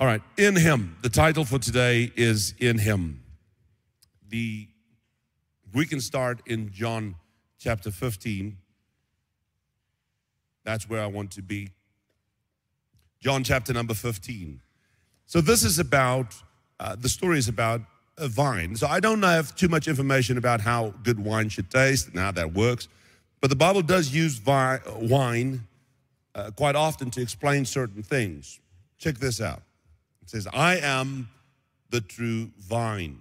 All right, in Him. The title for today is In Him. The we can start in John chapter 15. That's where I want to be. John chapter number 15. So this is about uh, the story is about a vine. So I don't have too much information about how good wine should taste and how that works, but the Bible does use vi- wine uh, quite often to explain certain things. Check this out. Says, "I am the true vine,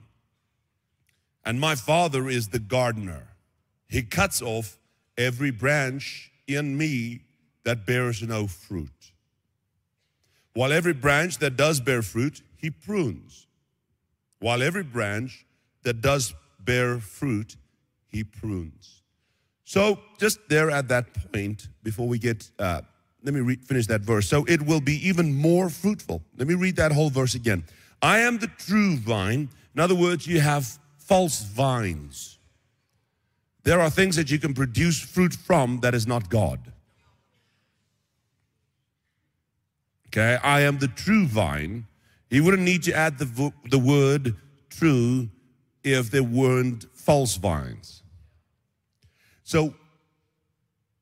and my Father is the gardener. He cuts off every branch in me that bears no fruit." While every branch that does bear fruit, he prunes. While every branch that does bear fruit, he prunes. So, just there at that point, before we get, uh, let me re- finish that verse. So, it will be even more fruitful. Let me read that whole verse again. I am the true vine. In other words, you have false vines. There are things that you can produce fruit from that is not God. Okay, I am the true vine. He wouldn't need to add the, the word true if there weren't false vines. So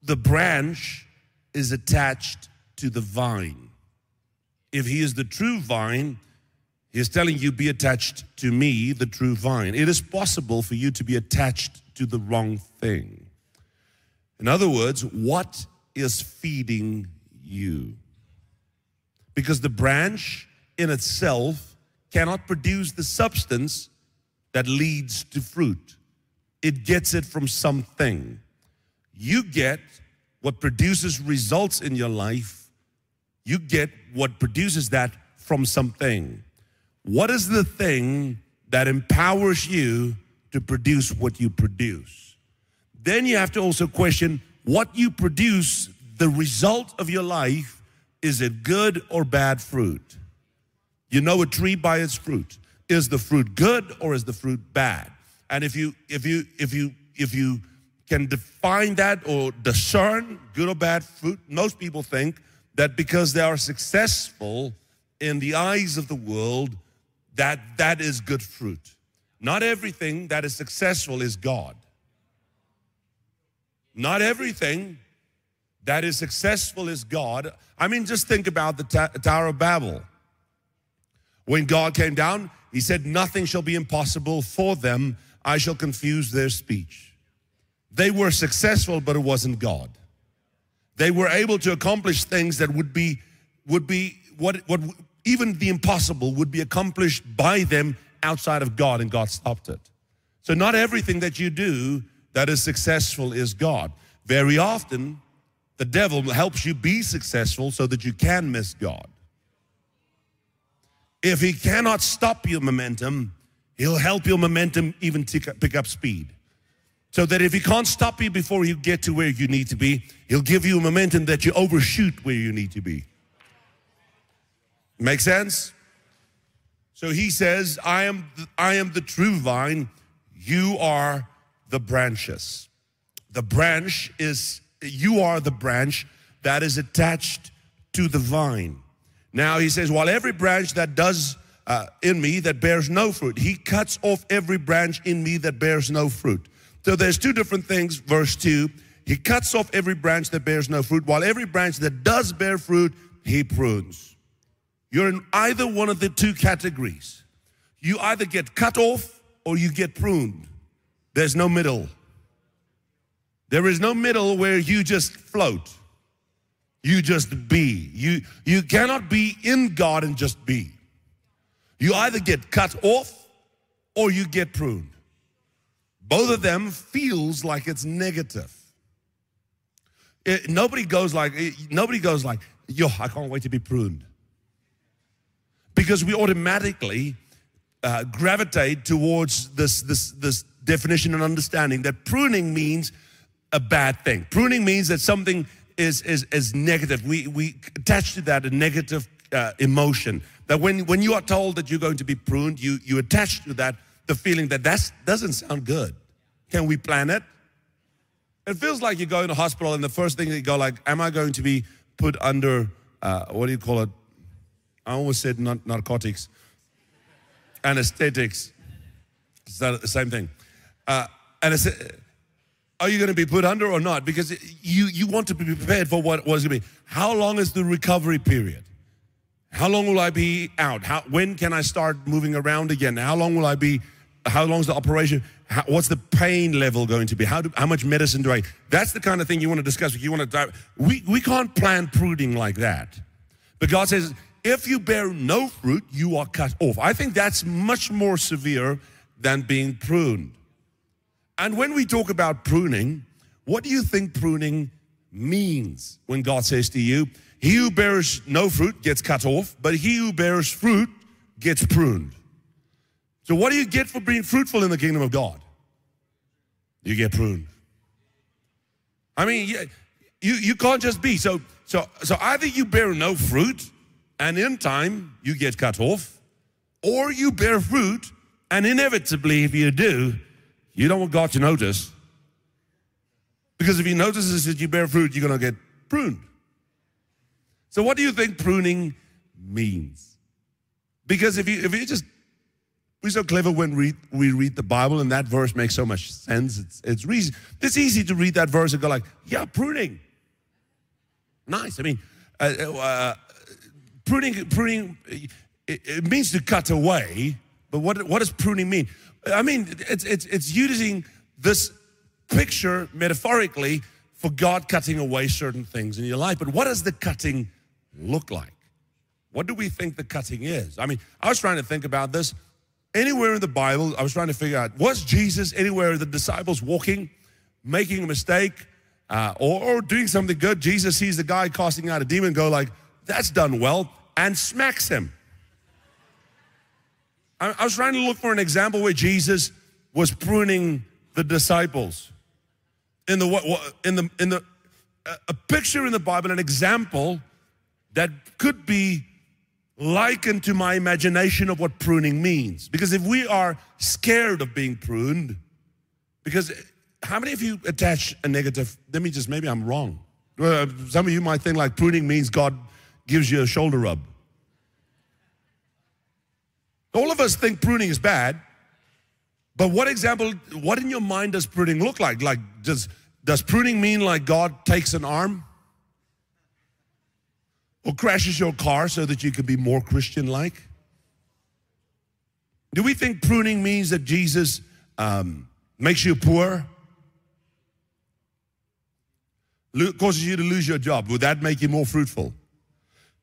the branch is attached to the vine. If he is the true vine, he is telling you, be attached to me, the true vine. It is possible for you to be attached to the wrong thing. In other words, what is feeding you? Because the branch in itself cannot produce the substance that leads to fruit. It gets it from something. You get what produces results in your life. You get what produces that from something. What is the thing that empowers you to produce what you produce? Then you have to also question what you produce, the result of your life, is it good or bad fruit? You know a tree by its fruit. Is the fruit good or is the fruit bad? And if you if you if you if you can define that or discern good or bad fruit, most people think that because they are successful in the eyes of the world, that that is good fruit. Not everything that is successful is God. Not everything that is successful is God. I mean, just think about the Tower of Babel. When God came down, he said, Nothing shall be impossible for them. I shall confuse their speech. They were successful, but it wasn't God. They were able to accomplish things that would be, would be what, what even the impossible would be accomplished by them outside of God, and God stopped it. So, not everything that you do that is successful is God. Very often, the devil helps you be successful so that you can miss God. If he cannot stop your momentum, he'll help your momentum even pick up speed. So that if he can't stop you before you get to where you need to be, he'll give you a momentum that you overshoot where you need to be. Make sense? So he says, I am, the, I am the true vine, you are the branches. The branch is, you are the branch that is attached to the vine. Now he says, while every branch that does uh, in me that bears no fruit, he cuts off every branch in me that bears no fruit. So there's two different things. Verse 2 He cuts off every branch that bears no fruit, while every branch that does bear fruit, he prunes. You're in either one of the two categories. You either get cut off or you get pruned. There's no middle. There is no middle where you just float. You just be. You, you cannot be in God and just be. You either get cut off or you get pruned. Both of them feels like it's negative. It, nobody goes like nobody goes like, yo, I can't wait to be pruned. Because we automatically uh, gravitate towards this, this, this definition and understanding that pruning means a bad thing. Pruning means that something is, is, is negative. We, we attach to that a negative uh, emotion. That when, when you are told that you're going to be pruned, you, you attach to that the feeling that that doesn't sound good. Can we plan it? It feels like you go in a hospital and the first thing you go like, am I going to be put under, uh, what do you call it? I almost said not narcotics, anesthetics. It's the same thing. Uh, and I said, are you going to be put under or not? Because you, you want to be prepared for what was going to be. How long is the recovery period? How long will I be out? How, when can I start moving around again? How long will I be? How long's the operation? How, what's the pain level going to be? How, do, how much medicine do I? That's the kind of thing you want to discuss. You want to. We, we can't plan pruning like that. But God says, if you bear no fruit, you are cut off. I think that's much more severe than being pruned. And when we talk about pruning, what do you think pruning means when God says to you, He who bears no fruit gets cut off, but he who bears fruit gets pruned? So, what do you get for being fruitful in the kingdom of God? You get pruned. I mean, you, you can't just be. So, so, so either you bear no fruit, and in time you get cut off, or you bear fruit, and inevitably, if you do, you don't want God to notice. Because if He notices that you bear fruit, you're going to get pruned. So, what do you think pruning means? Because if you if you just we're so clever when we, we read the Bible, and that verse makes so much sense. It's it's easy. It's easy to read that verse and go like, yeah, pruning. Nice. I mean, uh, uh, pruning pruning it, it means to cut away. But what what does pruning mean? I mean, it's, it's, it's using this picture metaphorically for God cutting away certain things in your life. But what does the cutting look like? What do we think the cutting is? I mean, I was trying to think about this. Anywhere in the Bible, I was trying to figure out was Jesus anywhere the disciples walking, making a mistake, uh, or, or doing something good? Jesus sees the guy casting out a demon, go like, "That's done well," and smacks him. I, was trying to look for an example where Jesus was pruning the disciples. In the in the in the a picture in the Bible, an example that could be likened to my imagination of what pruning means. Because if we are scared of being pruned, because how many of you attach a negative? Let me just maybe I'm wrong. some of you might think like pruning means God gives you a shoulder rub. All of us think pruning is bad, but what example, what in your mind does pruning look like? Like, does, does pruning mean like God takes an arm? Or crashes your car so that you can be more Christian like? Do we think pruning means that Jesus um, makes you poor? Causes you to lose your job. Would that make you more fruitful?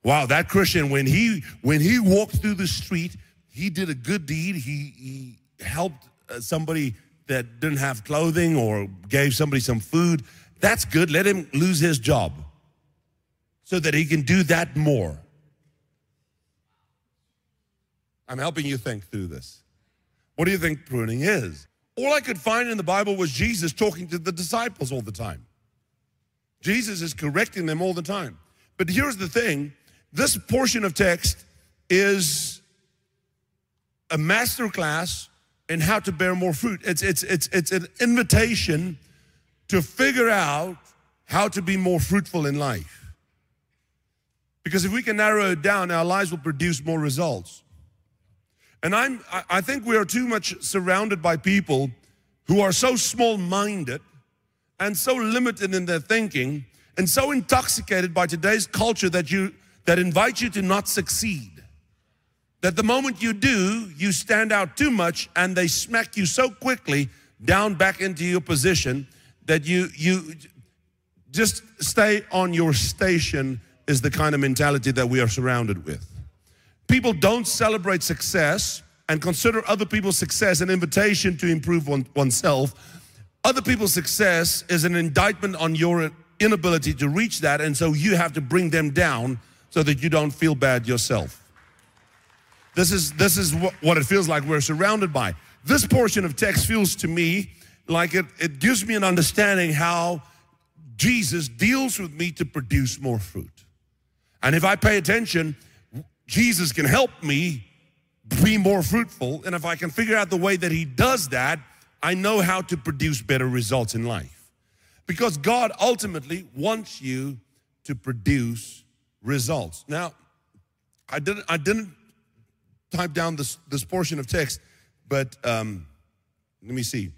Wow, that Christian, when he when he walked through the street, he did a good deed. He, he helped uh, somebody that didn't have clothing or gave somebody some food. That's good. Let him lose his job so that he can do that more. I'm helping you think through this. What do you think pruning is? All I could find in the Bible was Jesus talking to the disciples all the time. Jesus is correcting them all the time. But here's the thing this portion of text is a master class in how to bear more fruit. It's, it's, it's, it's an invitation to figure out how to be more fruitful in life. Because if we can narrow it down, our lives will produce more results. And I'm, I think we are too much surrounded by people who are so small minded and so limited in their thinking and so intoxicated by today's culture that, you, that invite you to not succeed that the moment you do, you stand out too much and they smack you so quickly down back into your position that you you just stay on your station is the kind of mentality that we are surrounded with. People don't celebrate success and consider other people's success an invitation to improve one, oneself. Other people's success is an indictment on your inability to reach that, and so you have to bring them down so that you don't feel bad yourself. This is, this is what, what it feels like we're surrounded by. This portion of text feels to me like it, it gives me an understanding how Jesus deals with me to produce more fruit. And if I pay attention, Jesus can help me be more fruitful. And if I can figure out the way that He does that, I know how to produce better results in life. Because God ultimately wants you to produce results. Now, I didn't, I didn't type down this, this portion of text, but um, let me see.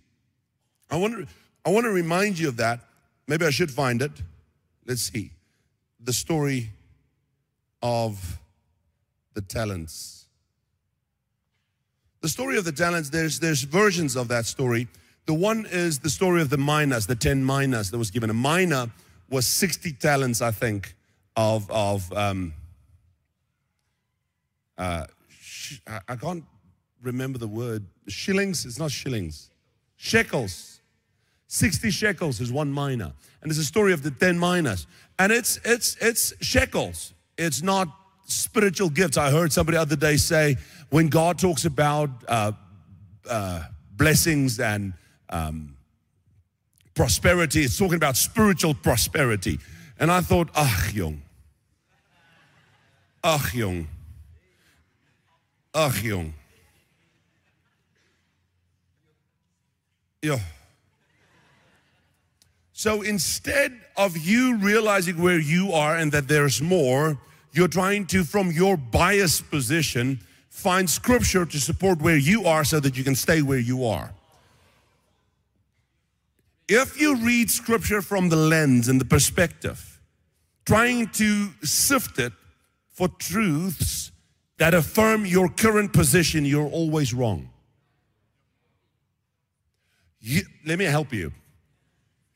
I want to I want to remind you of that. Maybe I should find it. Let's see. The story of the talents. The story of the talents, there's, there's versions of that story. The one is the story of the minas, the 10 minas that was given. A mina was 60 talents, I think, of, of um, uh, sh- I can't remember the word. Shillings? It's not shillings. Shekels 60 shekels is one mina. And it's a story of the 10 minas. And it's it's it's shekels. It's not spiritual gifts. I heard somebody the other day say when God talks about uh, uh, blessings and um, prosperity, it's talking about spiritual prosperity. And I thought, ach, young. Ach, young. Ach, young. Yeah. So instead of you realizing where you are and that there's more, you're trying to, from your biased position, find scripture to support where you are so that you can stay where you are. If you read scripture from the lens and the perspective, trying to sift it for truths that affirm your current position, you're always wrong. You, let me help you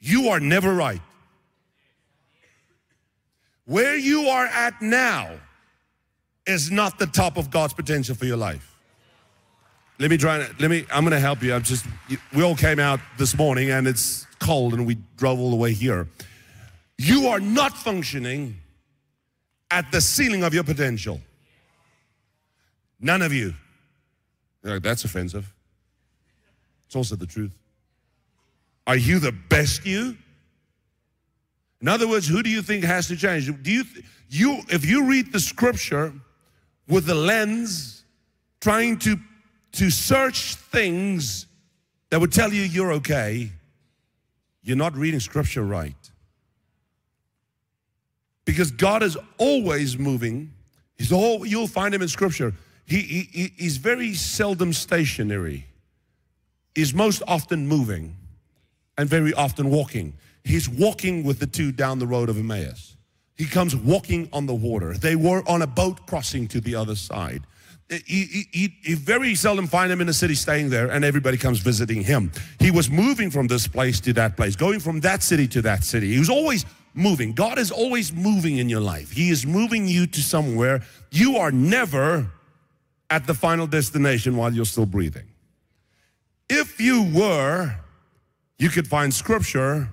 you are never right. Where you are at now is not the top of God's potential for your life. Let me try let me, I'm gonna help you. I'm just, we all came out this morning and it's cold and we drove all the way here. You are not functioning at the ceiling of your potential. None of you. Like, That's offensive. It's also the truth. Are you the best you? In other words, who do you think has to change? Do you, you if you read the scripture with the lens trying to, to search things that would tell you you're okay, you're not reading scripture right. Because God is always moving. He's all, you'll find him in scripture. He, he, he's very seldom stationary. He's most often moving and very often walking. He's walking with the two down the road of Emmaus. He comes walking on the water. They were on a boat crossing to the other side. He, very seldom find him in a city staying there and everybody comes visiting him. He was moving from this place to that place, going from that city to that city. He was always moving. God is always moving in your life. He is moving you to somewhere. You are never at the final destination while you're still breathing. If you were, you could find scripture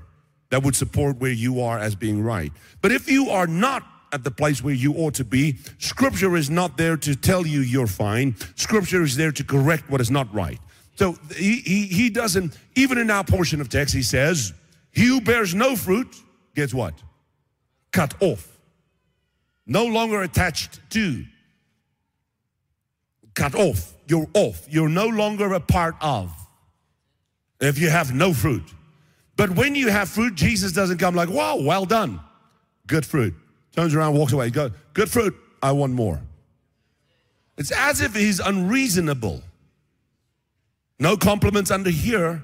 that would support where you are as being right. But if you are not at the place where you ought to be, scripture is not there to tell you you're fine. Scripture is there to correct what is not right. So he, he, he doesn't, even in our portion of text, he says, He who bears no fruit gets what? Cut off. No longer attached to. Cut off. You're off. You're no longer a part of if you have no fruit. But when you have fruit, Jesus doesn't come like, wow, well done. Good fruit. Turns around, walks away. Go, good fruit. I want more. It's as if he's unreasonable. No compliments under here.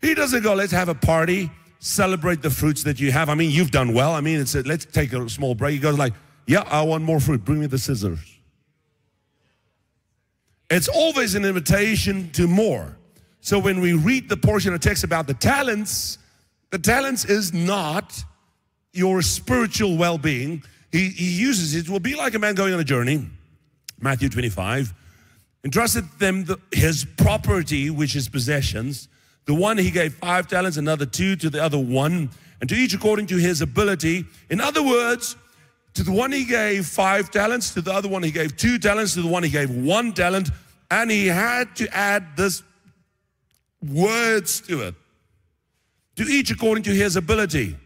He doesn't go, let's have a party, celebrate the fruits that you have. I mean, you've done well. I mean, it's a, let's take a small break. He goes like, yeah, I want more fruit. Bring me the scissors. It's always an invitation to more. So when we read the portion of text about the talents, the talents is not your spiritual well being. He, he uses it, will be like a man going on a journey, Matthew 25, entrusted them the, his property, which is possessions. The one he gave five talents, another two, to the other one, and to each according to his ability. In other words, to the one he gave five talents, to the other one he gave two talents, to the one he gave one talent, and he had to add this words to it. To each according to his ability.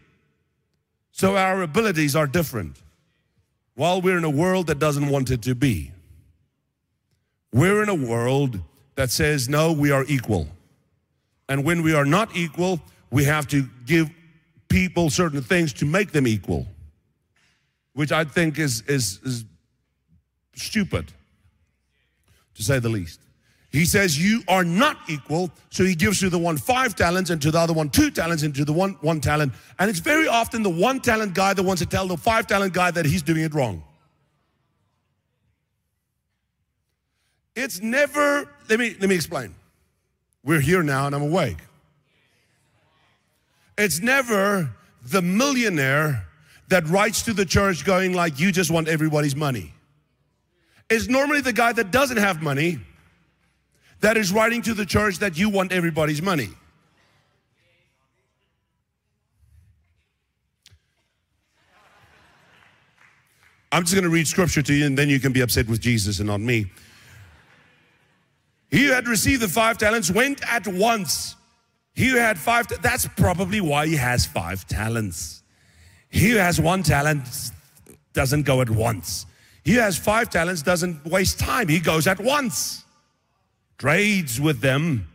So our abilities are different. While we're in a world that doesn't want it to be, we're in a world that says, no, we are equal. And when we are not equal, we have to give people certain things to make them equal, which I think is, is, is stupid, to say the least. He says, You are not equal. So he gives to the one five talents and to the other one two talents and to the one one talent. And it's very often the one talent guy that wants to tell the five talent guy that he's doing it wrong. It's never, let me, let me explain. We're here now and I'm awake. It's never the millionaire that writes to the church going like, you just want everybody's money. It's normally the guy that doesn't have money that is writing to the church that you want everybody's money. I'm just going to read scripture to you and then you can be upset with Jesus and not me. He who had received the five talents went at once. He had five, that's probably why he has five talents. He who has one talent doesn't go at once. He has five talents doesn't waste time. He goes at once trades with them.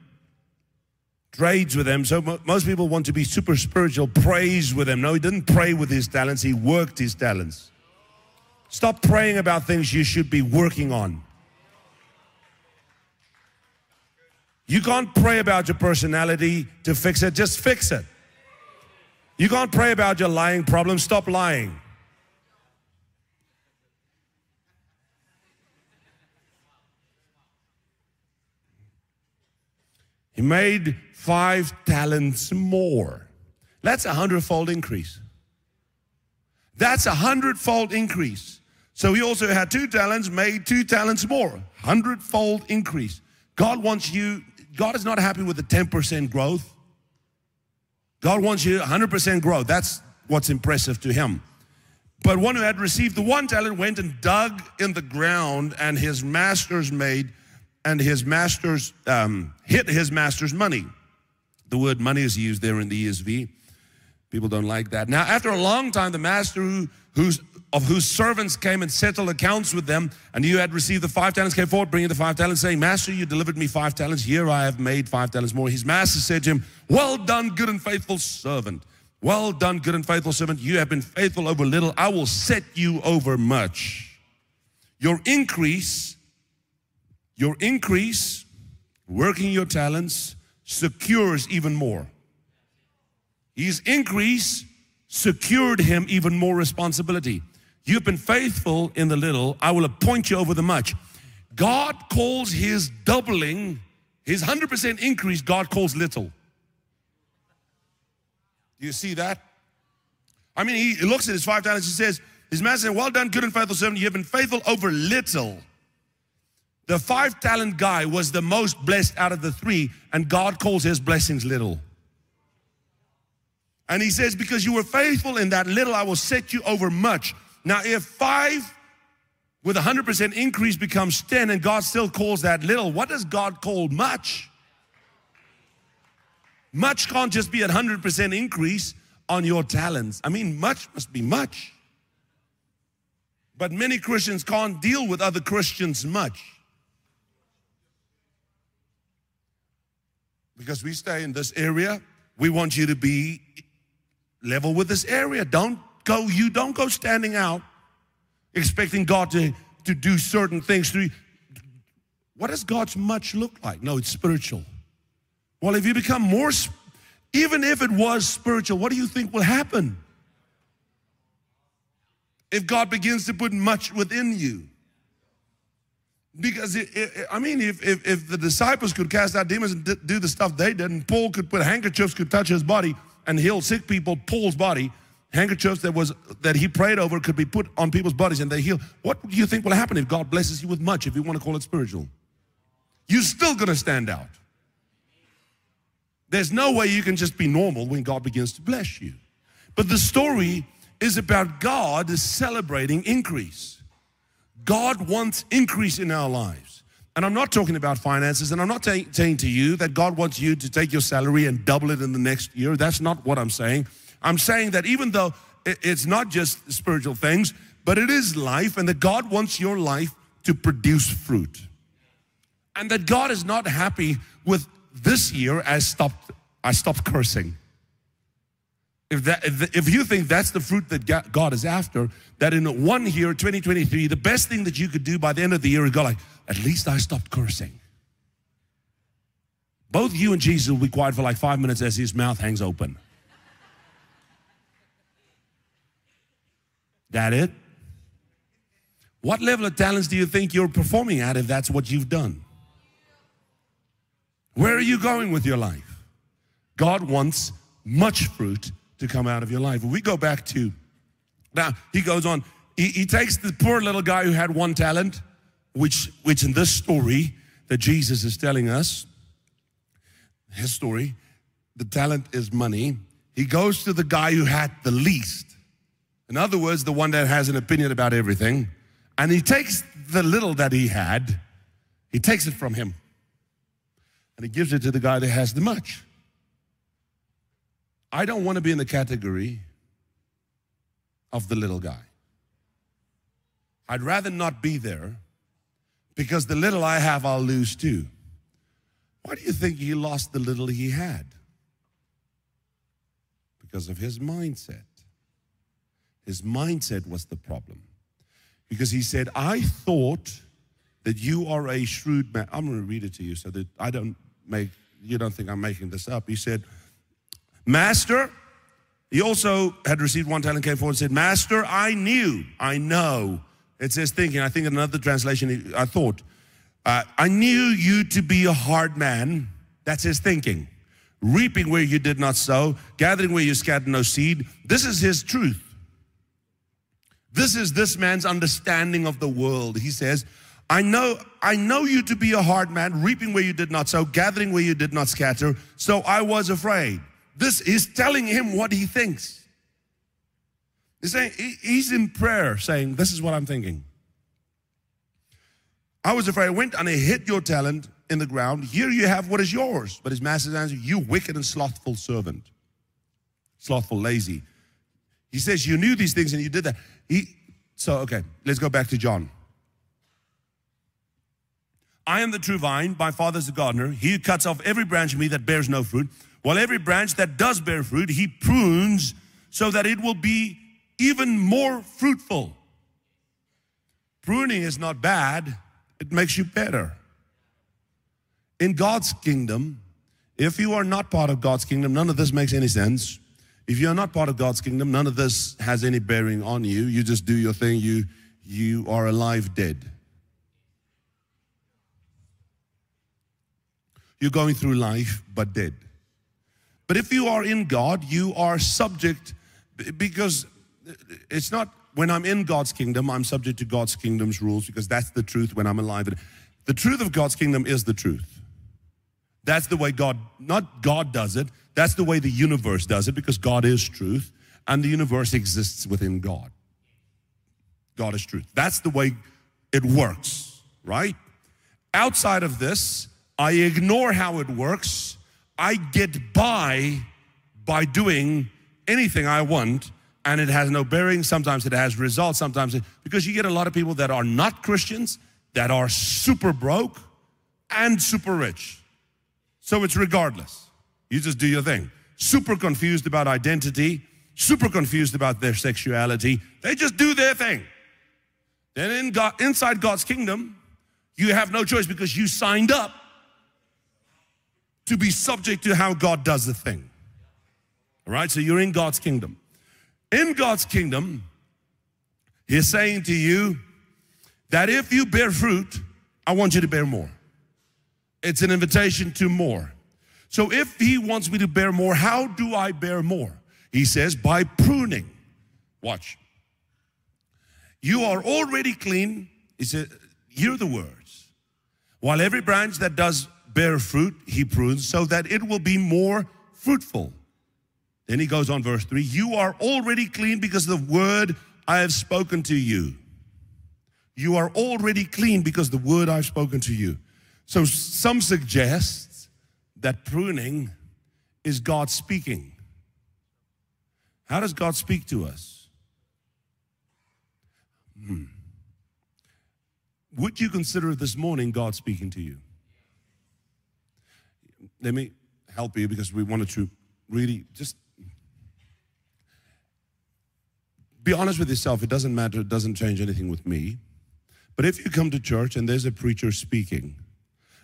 Trades with them. So most people want to be super spiritual, prays with them. No, he didn't pray with his talents, he worked his talents. Stop praying about things you should be working on. You can't pray about your personality to fix it, just fix it. You can't pray about your lying problem, stop lying. He made five talents more. That's a hundredfold increase. That's a hundredfold increase. So he also had two talents, made two talents more. Hundredfold increase. God wants you, God is not happy with the 10% growth. God wants you 100% growth. That's what's impressive to him. But one who had received the one talent went and dug in the ground, and his masters made and his master's um, hit his master's money. The word money is used there in the ESV. People don't like that. Now, after a long time, the master who, who's, of whose servants came and settled accounts with them, and you had received the five talents, came forward, bringing the five talents, saying, Master, you delivered me five talents. Here I have made five talents more. His master said to him, Well done, good and faithful servant. Well done, good and faithful servant. You have been faithful over little. I will set you over much. Your increase your increase, working your talents, secures even more. His increase secured him even more responsibility. You've been faithful in the little, I will appoint you over the much. God calls his doubling, his 100% increase, God calls little. Do you see that? I mean, he looks at his five talents, he says, His master said, Well done, good and faithful servant. You have been faithful over little. The five talent guy was the most blessed out of the three, and God calls his blessings little. And he says, Because you were faithful in that little, I will set you over much. Now, if five with a 100% increase becomes 10 and God still calls that little, what does God call much? Much can't just be a 100% increase on your talents. I mean, much must be much. But many Christians can't deal with other Christians much. Because we stay in this area. We want you to be level with this area. Don't go, you don't go standing out expecting God to, to do certain things through you. What does God's much look like? No, it's spiritual. Well, if you become more, even if it was spiritual, what do you think will happen? If God begins to put much within you. Because, it, it, I mean, if, if, if, the disciples could cast out demons and do the stuff they did, and Paul could put handkerchiefs, could touch his body and heal sick people, Paul's body, handkerchiefs that was that he prayed over could be put on people's bodies and they heal. What do you think will happen if God blesses you with much, if you want to call it spiritual? You're still going to stand out. There's no way you can just be normal when God begins to bless you. But the story is about God celebrating increase. God wants increase in our lives. And I'm not talking about finances, and I'm not saying to you that God wants you to take your salary and double it in the next year. That's not what I'm saying. I'm saying that even though it's not just spiritual things, but it is life, and that God wants your life to produce fruit. And that God is not happy with this year as stopped, I stopped cursing. If, that, if, you think that's the fruit that God is after, that in one year, 2023, the best thing that you could do by the end of the year is go like, at least I stopped cursing. Both you and Jesus will be quiet for like five minutes as his mouth hangs open. That it? What level of talents do you think you're performing at if that's what you've done? Where are you going with your life? God wants much fruit to come out of your life. We go back to, now he goes on, he, he takes the poor little guy who had one talent, which, which in this story that Jesus is telling us, his story, the talent is money. He goes to the guy who had the least. In other words, the one that has an opinion about everything. And he takes the little that he had, he takes it from him. And he gives it to the guy that has the much. I don't want to be in the category of the little guy. I'd rather not be there because the little I have, I'll lose too. Why do you think he lost the little he had? Because of his mindset. His mindset was the problem. Because he said, I thought that you are a shrewd man. I'm going to read it to you so that I don't make, you don't think I'm making this up. He said, Master, he also had received one talent, came forward and said, Master, I knew, I know. It says thinking. I think in another translation, I thought, uh, I knew you to be a hard man. That's his thinking. Reaping where you did not sow, gathering where you scattered no seed. This is his truth. This is this man's understanding of the world. He says, I know, I know you to be a hard man, reaping where you did not sow, gathering where you did not scatter. So I was afraid. This is telling him what he thinks. He's saying he's in prayer, saying, This is what I'm thinking. I was afraid. I went and I hid your talent in the ground. Here you have what is yours. But his master answered, You wicked and slothful servant. Slothful, lazy. He says, You knew these things and you did that. He, so, okay, let's go back to John. I am the true vine, my father is the gardener. He cuts off every branch of me that bears no fruit, while every branch that does bear fruit, he prunes so that it will be even more fruitful. Pruning is not bad, it makes you better. In God's kingdom, if you are not part of God's kingdom, none of this makes any sense. If you're not part of God's kingdom, none of this has any bearing on you. You just do your thing. You you are alive dead. You're going through life but dead. But if you are in God, you are subject because it's not when I'm in God's kingdom, I'm subject to God's kingdom's rules because that's the truth when I'm alive. The truth of God's kingdom is the truth. That's the way God, not God does it, that's the way the universe does it because God is truth and the universe exists within God. God is truth. That's the way it works, right? Outside of this, I ignore how it works. I get by by doing anything I want and it has no bearing. Sometimes it has results. Sometimes it, because you get a lot of people that are not Christians that are super broke and super rich. So it's regardless. You just do your thing. Super confused about identity, super confused about their sexuality. They just do their thing. Then in God, inside God's kingdom, you have no choice because you signed up to be subject to how God does the thing. All right, so you're in God's kingdom. In God's kingdom, He's saying to you that if you bear fruit, I want you to bear more. It's an invitation to more. So if He wants me to bear more, how do I bear more? He says, by pruning. Watch. You are already clean. He said, hear the words. While every branch that does bear fruit, he prunes so that it will be more fruitful. Then he goes on, verse 3 You are already clean because the word I have spoken to you. You are already clean because the word I've spoken to you. So some suggest that pruning is God speaking. How does God speak to us? Hmm. Would you consider this morning God speaking to you? Let me help you because we wanted to really just be honest with yourself. It doesn't matter. It doesn't change anything with me. But if you come to church and there's a preacher speaking,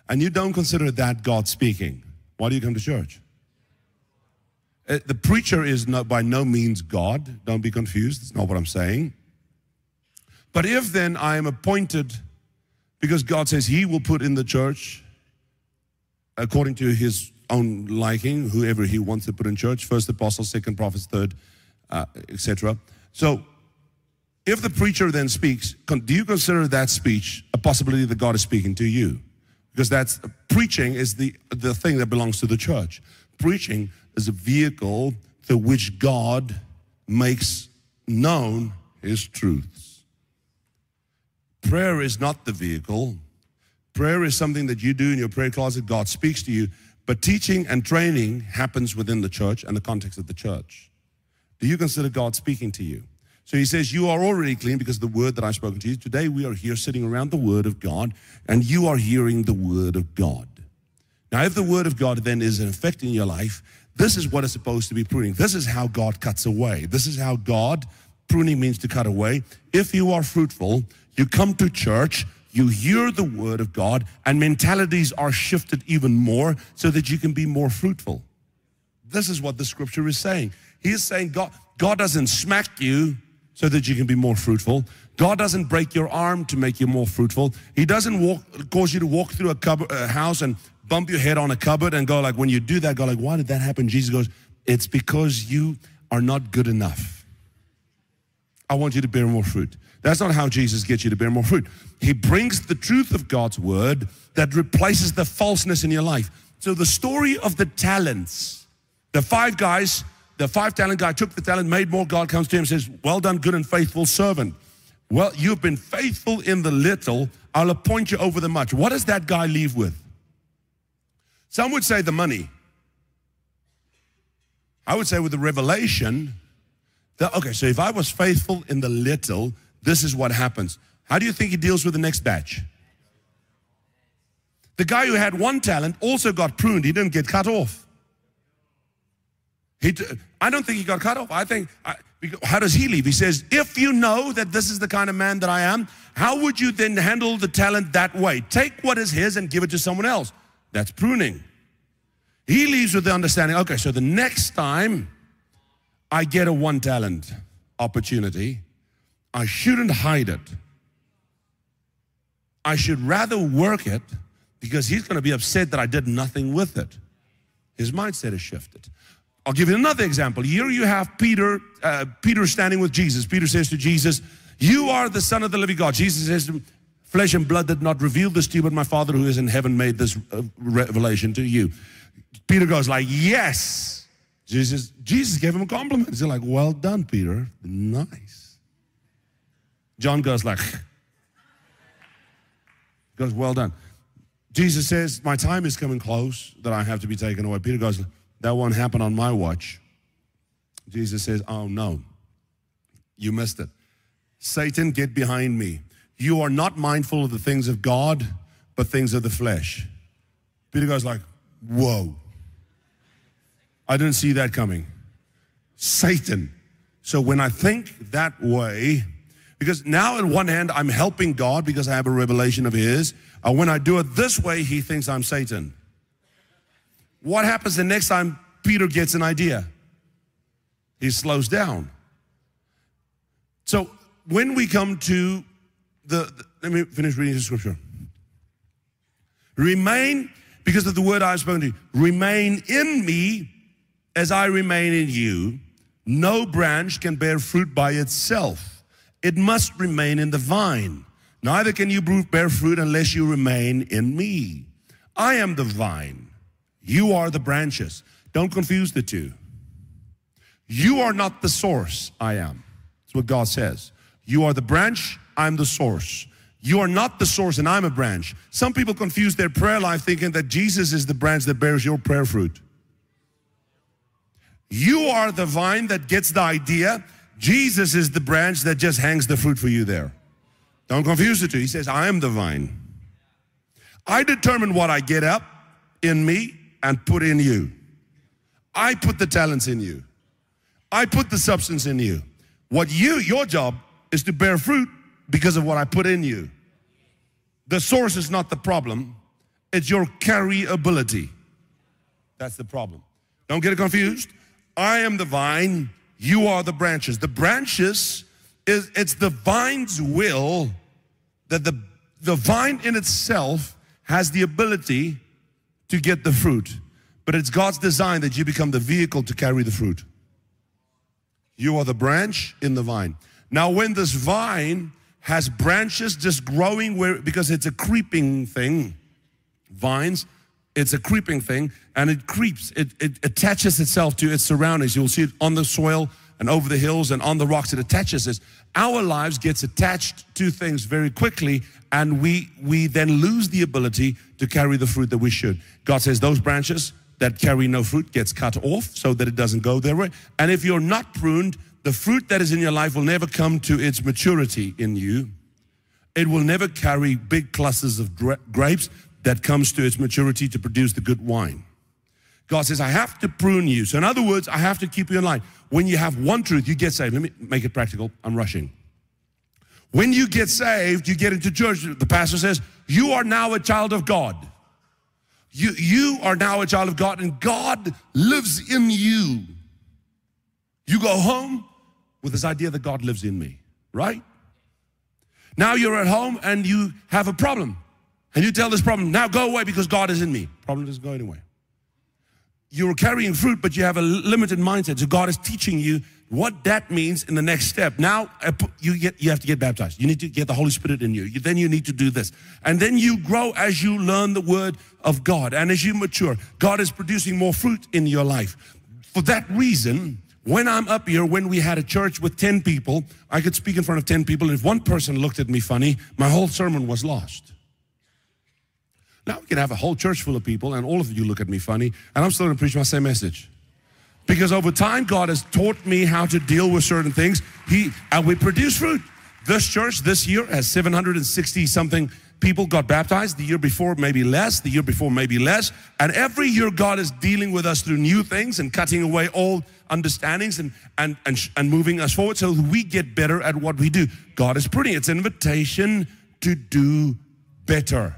and you don't consider that God speaking, why do you come to church? Uh, The preacher is no, by no means God. Don't be confused. That's not what I'm saying. But if then I am appointed, because God says He will put in the church according to His own liking, whoever He wants to put in church, first apostle, second prophets, third, uh, etc. So, if the preacher then speaks, do you consider that speech a possibility that God is speaking to you? Because that's preaching is the the thing that belongs to the church. Preaching is a vehicle through which God makes known His truths. Prayer is not the vehicle. Prayer is something that you do in your prayer closet. God speaks to you. But teaching and training happens within the church and the context of the church. Do you consider God speaking to you? So he says, You are already clean because of the word that I've spoken to you. Today we are here sitting around the word of God, and you are hearing the word of God. Now, if the word of God then is an affecting your life, this is what is supposed to be pruning. This is how God cuts away. This is how God, pruning means to cut away. If you are fruitful, you come to church, you hear the word of God, and mentalities are shifted even more so that you can be more fruitful. This is what the scripture is saying. He is saying God, God doesn't smack you so that you can be more fruitful. God doesn't break your arm to make you more fruitful. He doesn't walk, cause you to walk through a, cupboard, a house and bump your head on a cupboard and go like, when you do that, go like, why did that happen? Jesus goes, it's because you are not good enough. I want you to bear more fruit. That's not how Jesus gets you to bear more fruit. He brings the truth of God's word that replaces the falseness in your life. So the story of the talents, the five guys, the five talent guy took the talent, made more. God comes to him and says, Well done, good and faithful servant. Well, you've been faithful in the little, I'll appoint you over the much. What does that guy leave with? Some would say the money. I would say with the revelation that, okay, so if I was faithful in the little, this is what happens. How do you think he deals with the next batch? The guy who had one talent also got pruned. He didn't get cut off. He, I don't think he got cut off. I think, I, how does he leave? He says, if you know that this is the kind of man that I am, how would you then handle the talent that way? Take what is his and give it to someone else. That's pruning. He leaves with the understanding, okay, so the next time I get a one talent opportunity, I shouldn't hide it. I should rather work it because he's going to be upset that I did nothing with it. His mindset has shifted. I'll give you another example. Here you have Peter, uh, Peter standing with Jesus. Peter says to Jesus, You are the Son of the living God. Jesus says him, Flesh and blood did not reveal this to you, but my Father who is in heaven made this uh, revelation to you. Peter goes like, Yes. Jesus, Jesus gave him a compliment. He's like, Well done, Peter. Nice. John goes like, goes, Well done. Jesus says, My time is coming close that I have to be taken away. Peter goes, That won't happen on my watch. Jesus says, Oh no, you missed it. Satan, get behind me. You are not mindful of the things of God, but things of the flesh. Peter goes like, Whoa. I didn't see that coming. Satan. So when I think that way, because now on one hand, I'm helping God because I have a revelation of His. And when I do it this way, He thinks I'm Satan. What happens the next time Peter gets an idea? He slows down. So when we come to the, the let me finish reading the scripture. Remain, because of the word I've spoken to you, remain in me as I remain in you. No branch can bear fruit by itself. It must remain in the vine. Neither can you bear fruit unless you remain in me. I am the vine. You are the branches. Don't confuse the two. You are not the source, I am. That's what God says. You are the branch, I'm the source. You are not the source, and I'm a branch. Some people confuse their prayer life thinking that Jesus is the branch that bears your prayer fruit. You are the vine that gets the idea. Jesus is the branch that just hangs the fruit for you there. Don't confuse the two. He says, I am the vine. I determine what I get up in me and put in you. I put the talents in you. I put the substance in you. What you, your job is to bear fruit because of what I put in you. The source is not the problem, it's your carry ability. That's the problem. Don't get it confused. I am the vine, you are the branches. The branches is it's the vine's will that the the vine in itself has the ability to get the fruit, but it's God's design that you become the vehicle to carry the fruit. You are the branch in the vine. Now, when this vine has branches just growing where because it's a creeping thing, vines, it's a creeping thing, and it creeps, it, it attaches itself to its surroundings. You'll see it on the soil and over the hills and on the rocks, it attaches us. Our lives gets attached to things very quickly, and we we then lose the ability to carry the fruit that we should. God says those branches that carry no fruit gets cut off so that it doesn't go their way. And if you're not pruned, the fruit that is in your life will never come to its maturity in you. It will never carry big clusters of grapes that comes to its maturity to produce the good wine. God says, I have to prune you. So, in other words, I have to keep you in line. When you have one truth, you get saved. Let me make it practical. I'm rushing. When you get saved, you get into church. The pastor says, You are now a child of God. You, you are now a child of God, and God lives in you. You go home with this idea that God lives in me, right? Now you're at home and you have a problem. And you tell this problem, now go away because God is in me. Problem doesn't go anywhere you're carrying fruit, but you have a limited mindset. So God is teaching you what that means in the next step. Now uh, you get you have to get baptized. You need to get the Holy Spirit in you. Then you need to do this, and then you grow as you learn the Word of God, and as you mature, God is producing more fruit in your life. For that reason. When I'm up here, when we had a church with 10 people, I could speak in front of 10 people. And if one person looked at me funny, my whole sermon was lost. Now we can have a whole church full of people and all of you look at me funny and I'm still going to preach my same message. Because over time, God has taught me how to deal with certain things. He and we produce fruit. This church this year has 760 something people got baptized. The year before, maybe less. The year before, maybe less. And every year, God is dealing with us through new things and cutting away old understandings and, and, and, and moving us forward so we get better at what we do. God is pretty. It's an invitation to do better.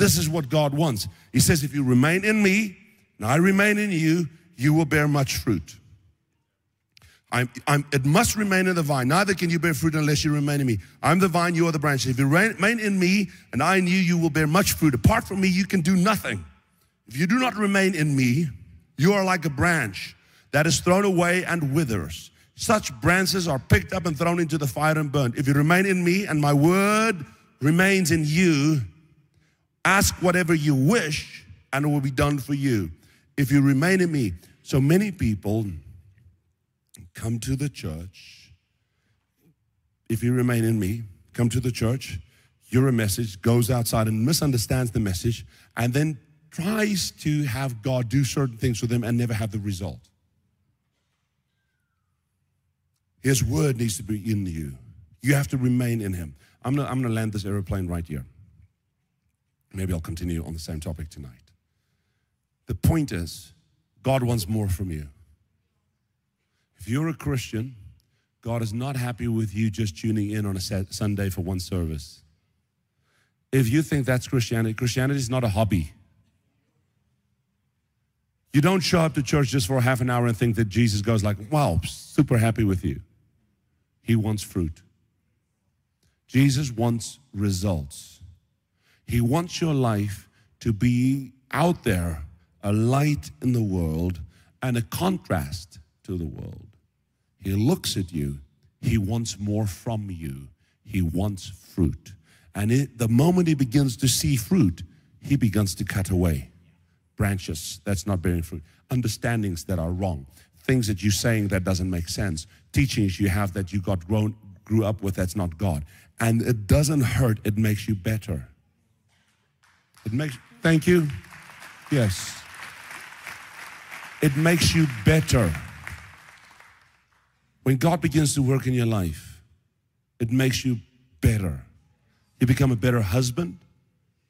This is what God wants. He says, if you remain in me and I remain in you, you will bear much fruit. I'm, I'm, it must remain in the vine. Neither can you bear fruit unless you remain in me. I'm the vine, you are the branches. If you remain in me and I in you, you will bear much fruit. Apart from me, you can do nothing. If you do not remain in me, you are like a branch that is thrown away and withers. Such branches are picked up and thrown into the fire and burned. If you remain in me and my word remains in you, Ask whatever you wish, and it will be done for you. If you remain in me. So many people come to the church. If you remain in me, come to the church, hear a message, goes outside and misunderstands the message, and then tries to have God do certain things for them and never have the result. His word needs to be in you. You have to remain in him. I'm gonna, I'm gonna land this airplane right here. Maybe I'll continue on the same topic tonight. The point is, God wants more from you. If you're a Christian, God is not happy with you just tuning in on a Sunday for one service. If you think that's Christianity, Christianity is not a hobby. You don't show up to church just for half an hour and think that Jesus goes like, wow, super happy with you. He wants fruit. Jesus wants results. He wants your life to be out there, a light in the world and a contrast to the world. He looks at you, he wants more from you, he wants fruit. And it, the moment he begins to see fruit, he begins to cut away branches that's not bearing fruit, understandings that are wrong, things that you're saying that doesn't make sense, teachings you have that you got grown grew up with that's not God. And it doesn't hurt, it makes you better. It makes, thank you. Yes. It makes you better. When God begins to work in your life, it makes you better. You become a better husband.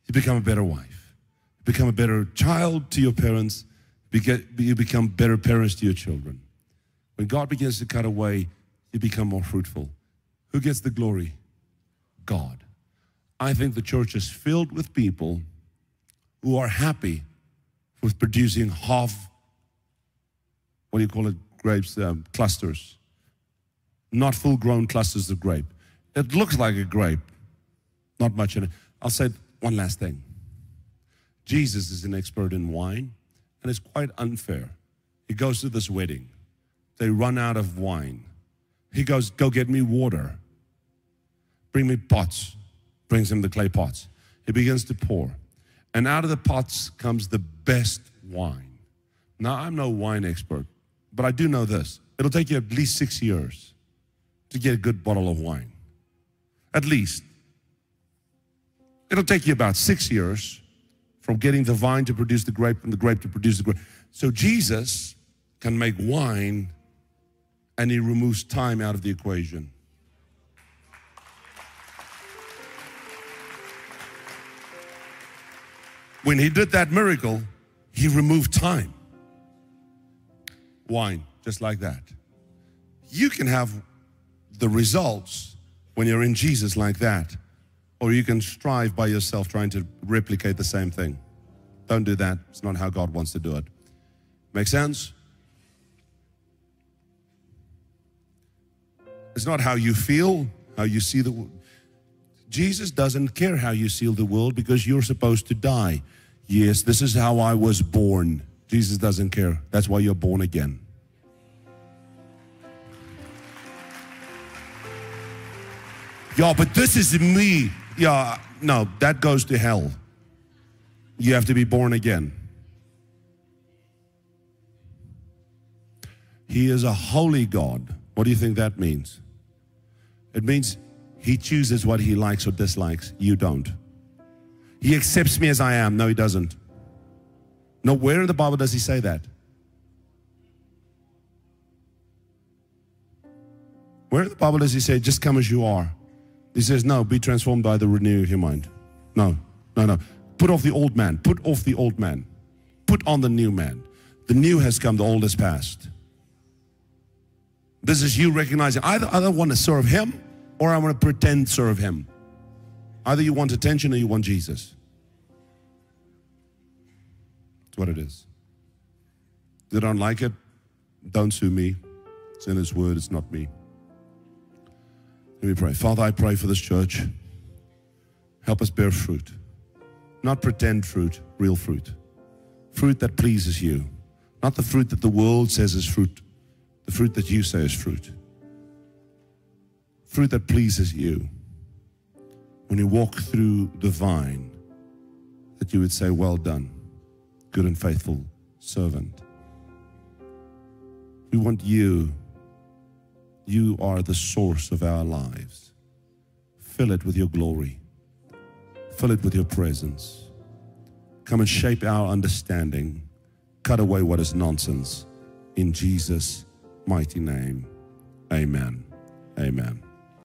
You become a better wife. You become a better child to your parents. You become better parents to your children. When God begins to cut away you become more fruitful. Who gets the glory? God. I think the church is filled with people who are happy with producing half, what do you call it, grapes, um, clusters, not full grown clusters of grape. It looks like a grape, not much in it. I'll say one last thing. Jesus is an expert in wine, and it's quite unfair. He goes to this wedding. They run out of wine. He goes, Go get me water. Bring me pots. Brings him the clay pots. He begins to pour. And out of the pots comes the best wine. Now, I'm no wine expert, but I do know this. It'll take you at least six years to get a good bottle of wine. At least. It'll take you about six years from getting the vine to produce the grape and the grape to produce the grape. So Jesus can make wine and he removes time out of the equation. When he did that miracle, he removed time. Wine, just like that. You can have the results when you're in Jesus like that, or you can strive by yourself trying to replicate the same thing. Don't do that. It's not how God wants to do it. Make sense? It's not how you feel, how you see the. Jesus doesn't care how you seal the world because you're supposed to die. Yes, this is how I was born. Jesus doesn't care. That's why you're born again. Yeah, but this is me. Yeah, no, that goes to hell. You have to be born again. He is a holy God. What do you think that means? It means he chooses what he likes or dislikes. You don't. He accepts me as I am. No, he doesn't. No, where in the Bible does he say that? Where in the Bible does he say, just come as you are? He says, no, be transformed by the renewing of your mind. No, no, no. Put off the old man. Put off the old man. Put on the new man. The new has come, the old has passed. This is you recognizing either I don't want to serve him or I want to pretend serve him. Either you want attention or you want Jesus. That's what it is. If you don't like it, don't sue me. It's in his word, it's not me. Let me pray. Father, I pray for this church. Help us bear fruit. Not pretend fruit, real fruit. Fruit that pleases you. Not the fruit that the world says is fruit, the fruit that you say is fruit. Fruit that pleases you. When you walk through the vine, that you would say, Well done, good and faithful servant. We want you. You are the source of our lives. Fill it with your glory. Fill it with your presence. Come and shape our understanding. Cut away what is nonsense. In Jesus' mighty name, amen. Amen.